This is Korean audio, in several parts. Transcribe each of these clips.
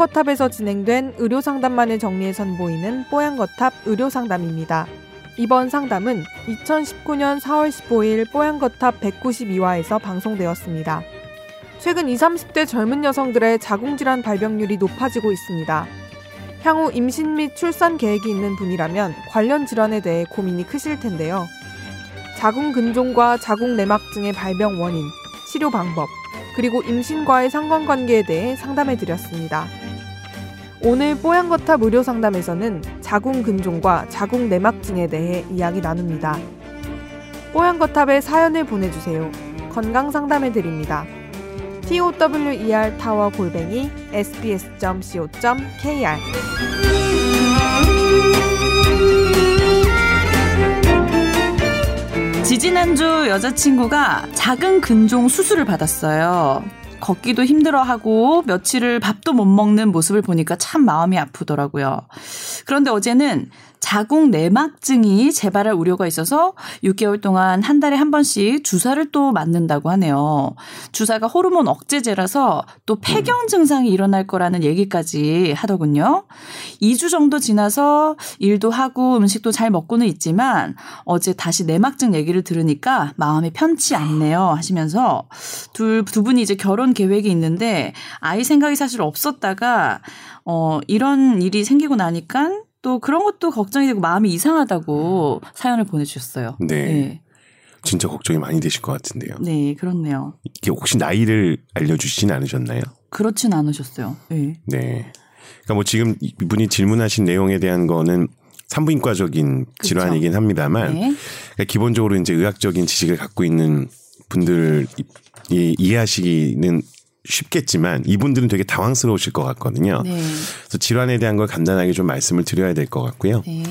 뽀얀거탑에서 진행된 의료상담만을 정리해 선보이는 뽀얀거탑 의료상담입니다. 이번 상담은 2019년 4월 15일 뽀얀거탑 192화에서 방송되었습니다. 최근 20, 30대 젊은 여성들의 자궁질환 발병률이 높아지고 있습니다. 향후 임신 및 출산 계획이 있는 분이라면 관련 질환에 대해 고민이 크실 텐데요. 자궁 근종과 자궁 내막증의 발병 원인, 치료 방법, 그리고 임신과의 상관관계에 대해 상담해 드렸습니다. 오늘 뽀얀거탑 의료 상담에서는 자궁 근종과 자궁 내막증에 대해 이야기 나눕니다. 뽀얀거탑에 사연을 보내주세요. 건강 상담해 드립니다. tower 타워 골뱅이 sbs.co.kr 지지난주 여자친구가 작은 근종 수술을 받았어요. 걷기도 힘들어하고 며칠을 밥도 못 먹는 모습을 보니까 참 마음이 아프더라고요. 그런데 어제는 자궁 내막증이 재발할 우려가 있어서 6개월 동안 한 달에 한 번씩 주사를 또 맞는다고 하네요. 주사가 호르몬 억제제라서 또 폐경 증상이 일어날 거라는 얘기까지 하더군요. 2주 정도 지나서 일도 하고 음식도 잘 먹고는 있지만 어제 다시 내막증 얘기를 들으니까 마음이 편치 않네요 하시면서 둘, 두 분이 이제 결혼 계획이 있는데 아이 생각이 사실 없었다가 어, 이런 일이 생기고 나니까 또 그런 것도 걱정이 되고 마음이 이상하다고 사연을 보내주셨어요. 네. 네. 진짜 걱정이 많이 되실 것 같은데요. 네, 그렇네요. 이게 혹시 나이를 알려주시진 않으셨나요? 그렇진 않으셨어요. 네. 네. 그러니까 뭐 지금 이분이 질문하신 내용에 대한 거는 산부인과적인 그쵸? 질환이긴 합니다만 네. 그러니까 기본적으로 이제 의학적인 지식을 갖고 있는 분들이 이해하시기는 쉽겠지만 이분들은 되게 당황스러우실 것 같거든요. 네. 그래서 질환에 대한 걸 간단하게 좀 말씀을 드려야 될 것 같고요. 네.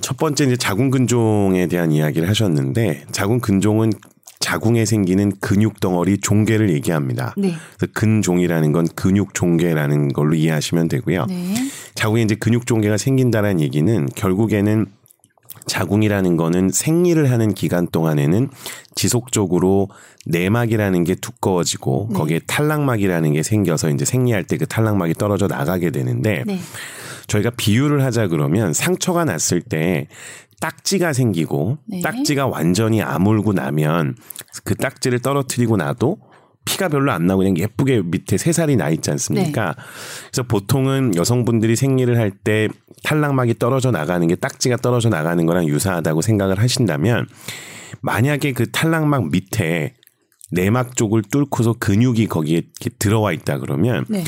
첫 번째 이제 자궁 근종에 대한 이야기를 하셨는데 자궁 근종은 자궁에 생기는 근육 덩어리 종괴를 얘기합니다. 네. 그래서 근종이라는 건 근육 종괴라는 걸로 이해하시면 되고요. 네. 자궁에 이제 근육 종괴가 생긴다라는 얘기는 결국에는 자궁이라는 거는 생리를 하는 기간 동안에는 지속적으로 내막이라는 게 두꺼워지고 네. 거기에 탈락막이라는 게 생겨서 이제 생리할 때 그 탈락막이 떨어져 나가게 되는데 네. 저희가 비유를 하자 그러면 상처가 났을 때 딱지가 생기고 네. 딱지가 완전히 아물고 나면 그 딱지를 떨어뜨리고 나도 피가 별로 안 나고 그냥 예쁘게 밑에 세 살이 나 있지 않습니까? 네. 그래서 보통은 여성분들이 생리를 할 때 탈락막이 떨어져 나가는 게 딱지가 떨어져 나가는 거랑 유사하다고 생각을 하신다면 만약에 그 탈락막 밑에 내막 쪽을 뚫고서 근육이 거기에 들어와 있다 그러면 네.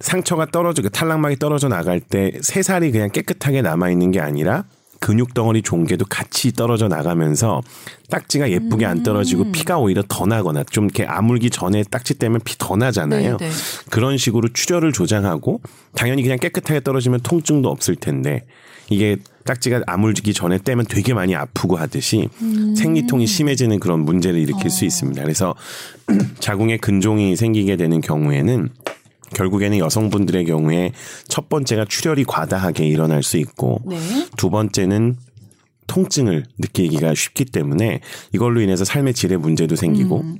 상처가 떨어져 그 탈락막이 떨어져 나갈 때 새살이 그냥 깨끗하게 남아 있는 게 아니라 근육 덩어리 종개도 같이 떨어져 나가면서 딱지가 예쁘게 안 떨어지고 음. 피가 오히려 더 나거나 좀 이렇게 아물기 전에 딱지 때문에 피더 나잖아요. 네네. 네. 그런 식으로 출혈을 조장하고 당연히 그냥 깨끗하게 떨어지면 통증도 없을 텐데 이게 딱지가 아물기 전에 떼면 되게 많이 아프고 하듯이 음. 생리통이 심해지는 그런 문제를 일으킬 어. 수 있습니다. 그래서 자궁에 근종이 생기게 되는 경우에는 결국에는 여성분들의 경우에 첫 번째가 출혈이 과다하게 일어날 수 있고 네. 두 번째는 통증을 느끼기가 쉽기 때문에 이걸로 인해서 삶의 질의 문제도 생기고 음.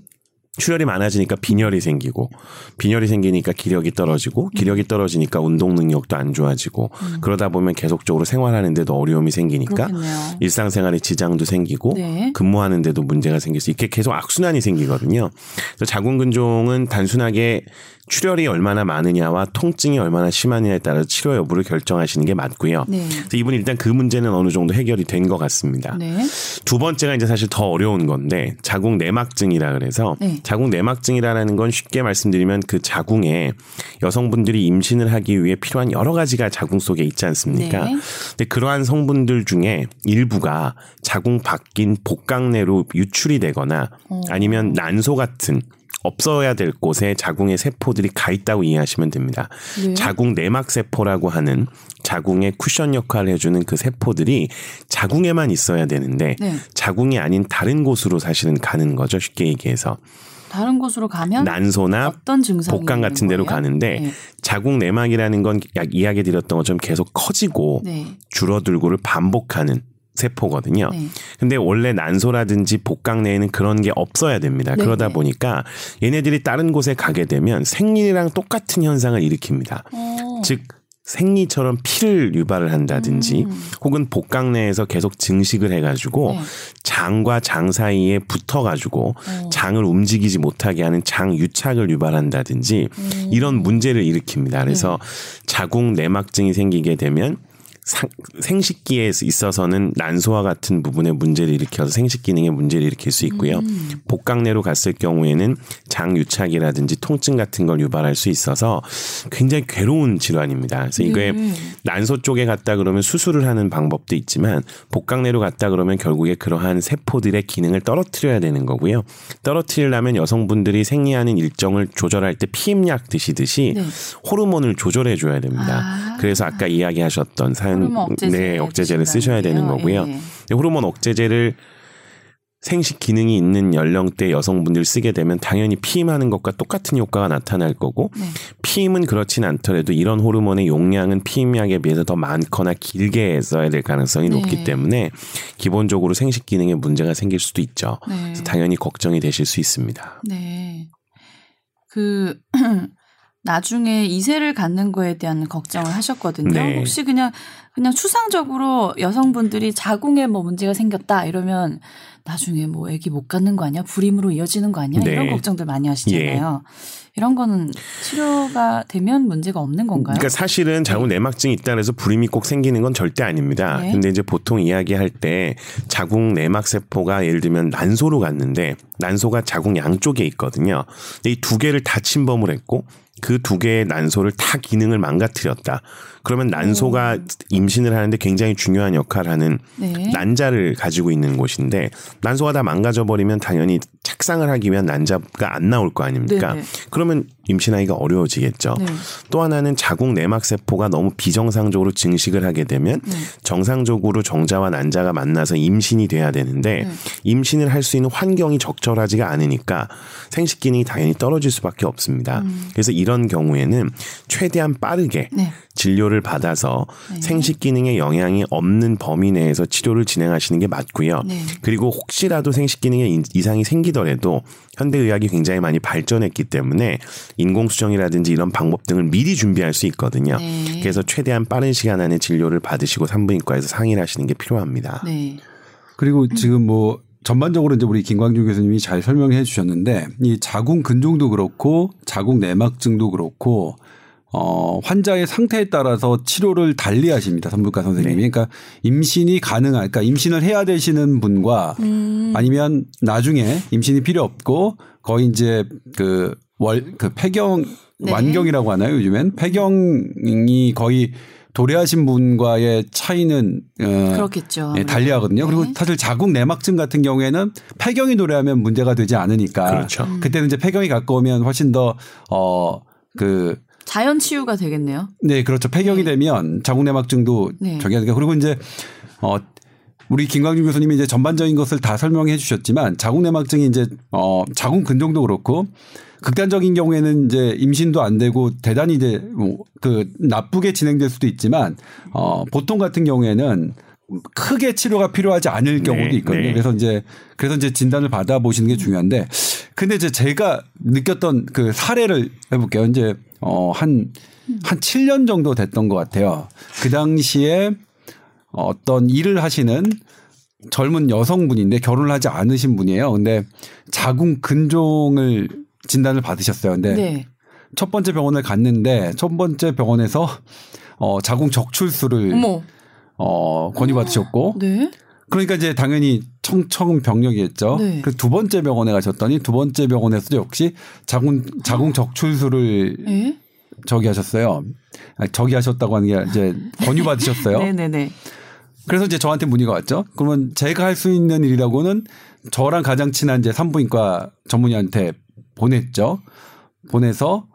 출혈이 많아지니까 빈혈이 생기고 빈혈이 생기니까 기력이 떨어지고 기력이 떨어지니까 운동 능력도 안 좋아지고 음. 그러다 보면 계속적으로 생활하는데도 어려움이 생기니까 그렇겠네요. 일상생활에 지장도 생기고 네. 근무하는데도 문제가 생길 수 있게 계속 악순환이 생기거든요. 그래서 자궁근종은 단순하게 출혈이 얼마나 많으냐와 통증이 얼마나 심하냐에 따라 치료 여부를 결정하시는 게 맞고요. 네. 그래서 이분 일단 그 문제는 어느 정도 해결이 된 것 같습니다. 네. 두 번째가 이제 사실 더 어려운 건데 자궁 내막증이라 그래서 네. 자궁 내막증이라는 건 쉽게 말씀드리면 그 자궁에 여성분들이 임신을 하기 위해 필요한 여러 가지가 자궁 속에 있지 않습니까? 네. 근데 그러한 성분들 중에 일부가 자궁 밖인 복강내로 유출이 되거나 어. 아니면 난소 같은 없어야 될 곳에 자궁의 세포들이 가 있다고 이해하시면 됩니다. 네. 자궁 내막 세포라고 하는 자궁의 쿠션 역할을 해주는 그 세포들이 자궁에만 있어야 되는데 네. 자궁이 아닌 다른 곳으로 사실은 가는 거죠. 쉽게 얘기해서. 다른 곳으로 가면 난소나 어떤 증상이 복강 같은 데로 가는데 네. 자궁 내막이라는 건약 이야기 드렸던 것처럼 계속 커지고 네. 줄어들고를 반복하는 세포거든요. 네. 근데 원래 난소라든지 복강 내에는 그런 게 없어야 됩니다. 네. 그러다 보니까 얘네들이 다른 곳에 가게 되면 생리랑 똑같은 현상을 일으킵니다. 오. 즉 생리처럼 피를 유발을 한다든지 음. 혹은 복강 내에서 계속 증식을 해가지고 네. 장과 장 사이에 붙어가지고 어. 장을 움직이지 못하게 하는 장 유착을 유발한다든지 음. 이런 문제를 일으킵니다. 그래서 네. 자궁 내막증이 생기게 되면 생식기에 있어서는 난소와 같은 부분에 문제를 일으켜서 생식 기능에 문제를 일으킬 수 있고요. 음. 복강내로 갔을 경우에는 장유착이라든지 통증 같은 걸 유발할 수 있어서 굉장히 괴로운 질환입니다. 그래서 이거에 네. 난소 쪽에 갔다 그러면 수술을 하는 방법도 있지만 복강내로 갔다 그러면 결국에 그러한 세포들의 기능을 떨어뜨려야 되는 거고요. 떨어뜨리려면 여성분들이 생리하는 일정을 조절할 때 피임약 드시듯이 네. 호르몬을 조절해 줘야 됩니다. 아. 그래서 아까 이야기하셨던 사연 호르몬 억제제 네, 억제제를 쓰셔야 되는 거고요. 예. 호르몬 억제제를 생식 기능이 있는 연령대 여성분들 쓰게 되면 당연히 피임하는 것과 똑같은 효과가 나타날 거고 네. 피임은 그렇진 않더라도 이런 호르몬의 용량은 피임약에 비해서 더 많거나 길게 써야 될 가능성이 네. 높기 때문에 기본적으로 생식 기능에 문제가 생길 수도 있죠. 네. 그래서 당연히 걱정이 되실 수 있습니다. 네. 그 나중에 이세를 갖는 거에 대한 걱정을 하셨거든요. 네. 혹시 그냥 그냥 추상적으로 여성분들이 자궁에 뭐 문제가 생겼다 이러면 나중에 뭐 아기 못 갖는 거 아니야? 불임으로 이어지는 거 아니야? 네. 이런 걱정들 많이 하시잖아요. 예. 이런 거는 치료가 되면 문제가 없는 건가요? 그러니까 사실은 자궁 네. 내막증이 있다 해서 불임이 꼭 생기는 건 절대 아닙니다. 네. 근데 이제 보통 이야기할 때 자궁 내막 세포가 예를 들면 난소로 갔는데 난소가 자궁 양쪽에 있거든요. 이 두 개를 다 침범을 했고 그두 개의 난소를 다 기능을 망가뜨렸다. 그러면 난소가 오. 임신을 하는데 굉장히 중요한 역할을 하는 네. 난자를 가지고 있는 곳인데 난소가 다 망가져 버리면 당연히 착상을 하기 위한 난자가 안 나올 거 아닙니까? 네네. 그러면 임신하기가 어려워지겠죠. 네. 또 하나는 자궁 내막 세포가 너무 비정상적으로 증식을 하게 되면 네. 정상적으로 정자와 난자가 만나서 임신이 돼야 되는데 네. 임신을 할 수 있는 환경이 적절하지가 않으니까 생식 기능이 당연히 떨어질 수밖에 없습니다. 음. 그래서 이런 경우에는 최대한 빠르게 네. 진료를 받아서 네. 생식 기능에 영향이 없는 범위 내에서 치료를 진행하시는 게 맞고요. 네. 그리고 혹시라도 생식 기능에 이상이 생기더라도 현대 의학이 굉장히 많이 발전했기 때문에 인공 수정이라든지 이런 방법 등을 미리 준비할 수 있거든요. 네. 그래서 최대한 빠른 시간 안에 진료를 받으시고 산부인과에서 상의를 하시는 게 필요합니다. 네. 그리고 지금 뭐 전반적으로 이제 우리 김광주 교수님이 잘 설명해 주셨는데 이 자궁 근종도 그렇고 자궁 내막증도 그렇고 어, 환자의 상태에 따라서 치료를 달리 하십니다. 산부인과 선생님이. 네. 그러니까 임신이 가능한, 그러니까 임신을 해야 되시는 분과 음. 아니면 나중에 임신이 필요 없고 거의 이제 그 월, 그 폐경, 네. 완경이라고 하나요? 요즘엔? 폐경이 거의 도래하신 분과의 차이는 어, 그렇겠죠. 예, 달리하거든요. 네. 그리고 사실 자궁 내막증 같은 경우에는 폐경이 도래하면 문제가 되지 않으니까 그렇죠. 음. 그때는 이제 폐경이 가까우면 훨씬 더어그 자연 치유가 되겠네요. 네, 그렇죠. 폐경이 네. 되면 자궁 내막증도 네. 저기 하니까 그리고 이제 어 우리 김광준 교수님이 이제 전반적인 것을 다 설명해 주셨지만 자궁 내막증이 이제 어 자궁 근종도 그렇고 극단적인 경우에는 이제 임신도 안 되고 대단히 이제 뭐 그 나쁘게 진행될 수도 있지만 어 보통 같은 경우에는 크게 치료가 필요하지 않을 네, 경우도 있거든요. 네. 그래서 이제 그래서 이제 진단을 받아 보시는 게 중요한데 근데 이제 제가 느꼈던 그 사례를 해볼게요. 이제 어한한 한 7년 정도 됐던 것 같아요. 그 당시에 어떤 일을 하시는 젊은 여성분인데 결혼을 하지 않으신 분이에요. 근데 자궁 근종을 진단을 받으셨어요. 근데 네. 첫 번째 병원을 갔는데 첫 번째 병원에서 어 자궁 적출수를 어머. 어 권유받으셨고 네. 그러니까 이제 당연히 청청 병력이었죠. 네. 그두 번째 병원에 가셨더니 두 번째 병원에서도 역시 자궁 자궁 적출수를 에? 저기 하셨어요. 아니, 저기 하셨다고 하는 게 이제 권유 받으셨어요. 네네네. 그래서 이제 저한테 문의가 왔죠. 그러면 제가 할 수 있는 일이라고는 저랑 가장 친한 이제 산부인과 전문의한테 보냈죠. 보내서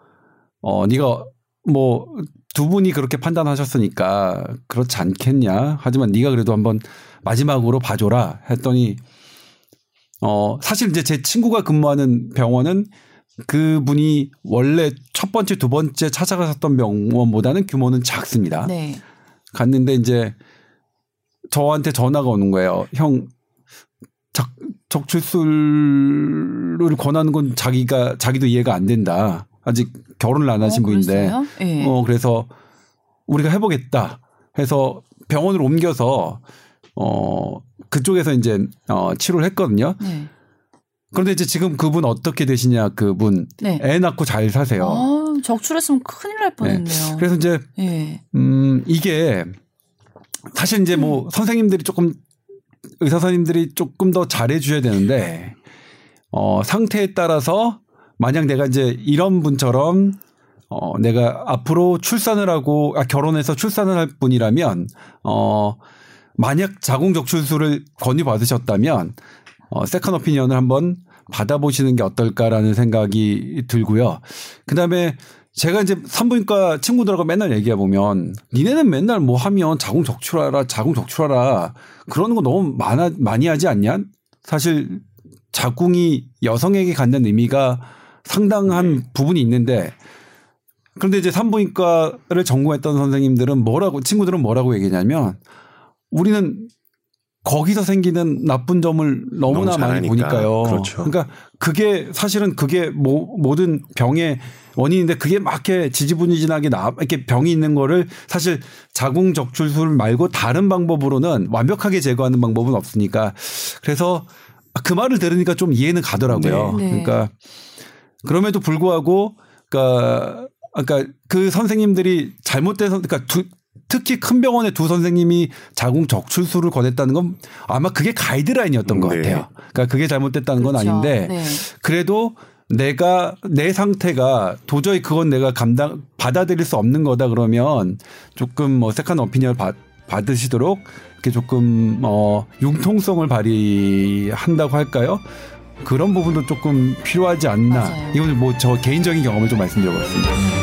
어 네가 뭐 두 분이 그렇게 판단하셨으니까 그렇지 않겠냐. 하지만 네가 그래도 한번 마지막으로 봐줘라 했더니 어 사실 이제 제 친구가 근무하는 병원은 그분이 원래 첫 번째 두 번째 찾아가셨던 병원보다는 규모는 작습니다. 네. 갔는데 이제 저한테 전화가 오는 거예요. 형 적, 적출술을 권하는 건 자기가 자기도 이해가 안 된다. 아직 결혼을 안 하신 어, 분인데. 네. 어 그래서 우리가 해보겠다. 해서 병원을 옮겨서 어 그쪽에서 이제 어 치료를 했거든요. 네. 그런데 이제 지금 그분 어떻게 되시냐 그분 네. 애 낳고 잘 사세요. 아, 적출했으면 큰일 날 뻔했네요. 네. 그래서 이제 네. 음 이게 사실 이제 뭐 음. 선생님들이 조금 의사 선생님들이 조금 더 잘해 주셔야 되는데 어 상태에 따라서 만약 내가 이제 이런 분처럼 어 내가 앞으로 출산을 하고 아 결혼해서 출산을 할 분이라면 어 만약 자궁 적출술을 권유받으셨다면 어, second opinion을 한번 받아보시는 게 어떨까라는 생각이 들고요. 그 다음에 제가 이제 산부인과 친구들하고 맨날 얘기해 보면 니네는 맨날 뭐 하면 자궁 적출하라 자궁 적출하라 그러는 거 너무 많아 많이 하지 않냐? 사실 자궁이 여성에게 갖는 의미가 상당한 네. 부분이 있는데 그런데 이제 산부인과를 전공했던 선생님들은 뭐라고 친구들은 뭐라고 얘기냐면 우리는 거기서 생기는 나쁜 점을 너무나 너무 많이 보니까요. 그렇죠. 그러니까 그게 사실은 그게 모, 모든 병의 원인인데 그게 막 이렇게 지지부진하게 나 이렇게 병이 있는 거를 사실 자궁 적출술 말고 다른 방법으로는 완벽하게 제거하는 방법은 없으니까 그래서 그 말을 들으니까 좀 이해는 가더라고요. 네. 네. 그러니까 그럼에도 불구하고 그러니까 그러니까 그 선생님들이 잘못돼서 그러니까 두, 특히 큰 병원의 두 선생님이 자궁 적출술을 권했다는 건 아마 그게 가이드라인이었던 것 네. 같아요. 그러니까 그게 잘못됐다는 건 그렇죠. 아닌데 네. 그래도 내가 내 상태가 도저히 그건 내가 감당 받아들일 수 없는 거다 그러면 조금 뭐 second opinion을 받, 받으시도록 이렇게 조금 어 융통성을 발휘한다고 할까요? 그런 부분도 조금 필요하지 않나. 맞아요. 이건 뭐 저 개인적인 경험을 좀 말씀드려봤습니다.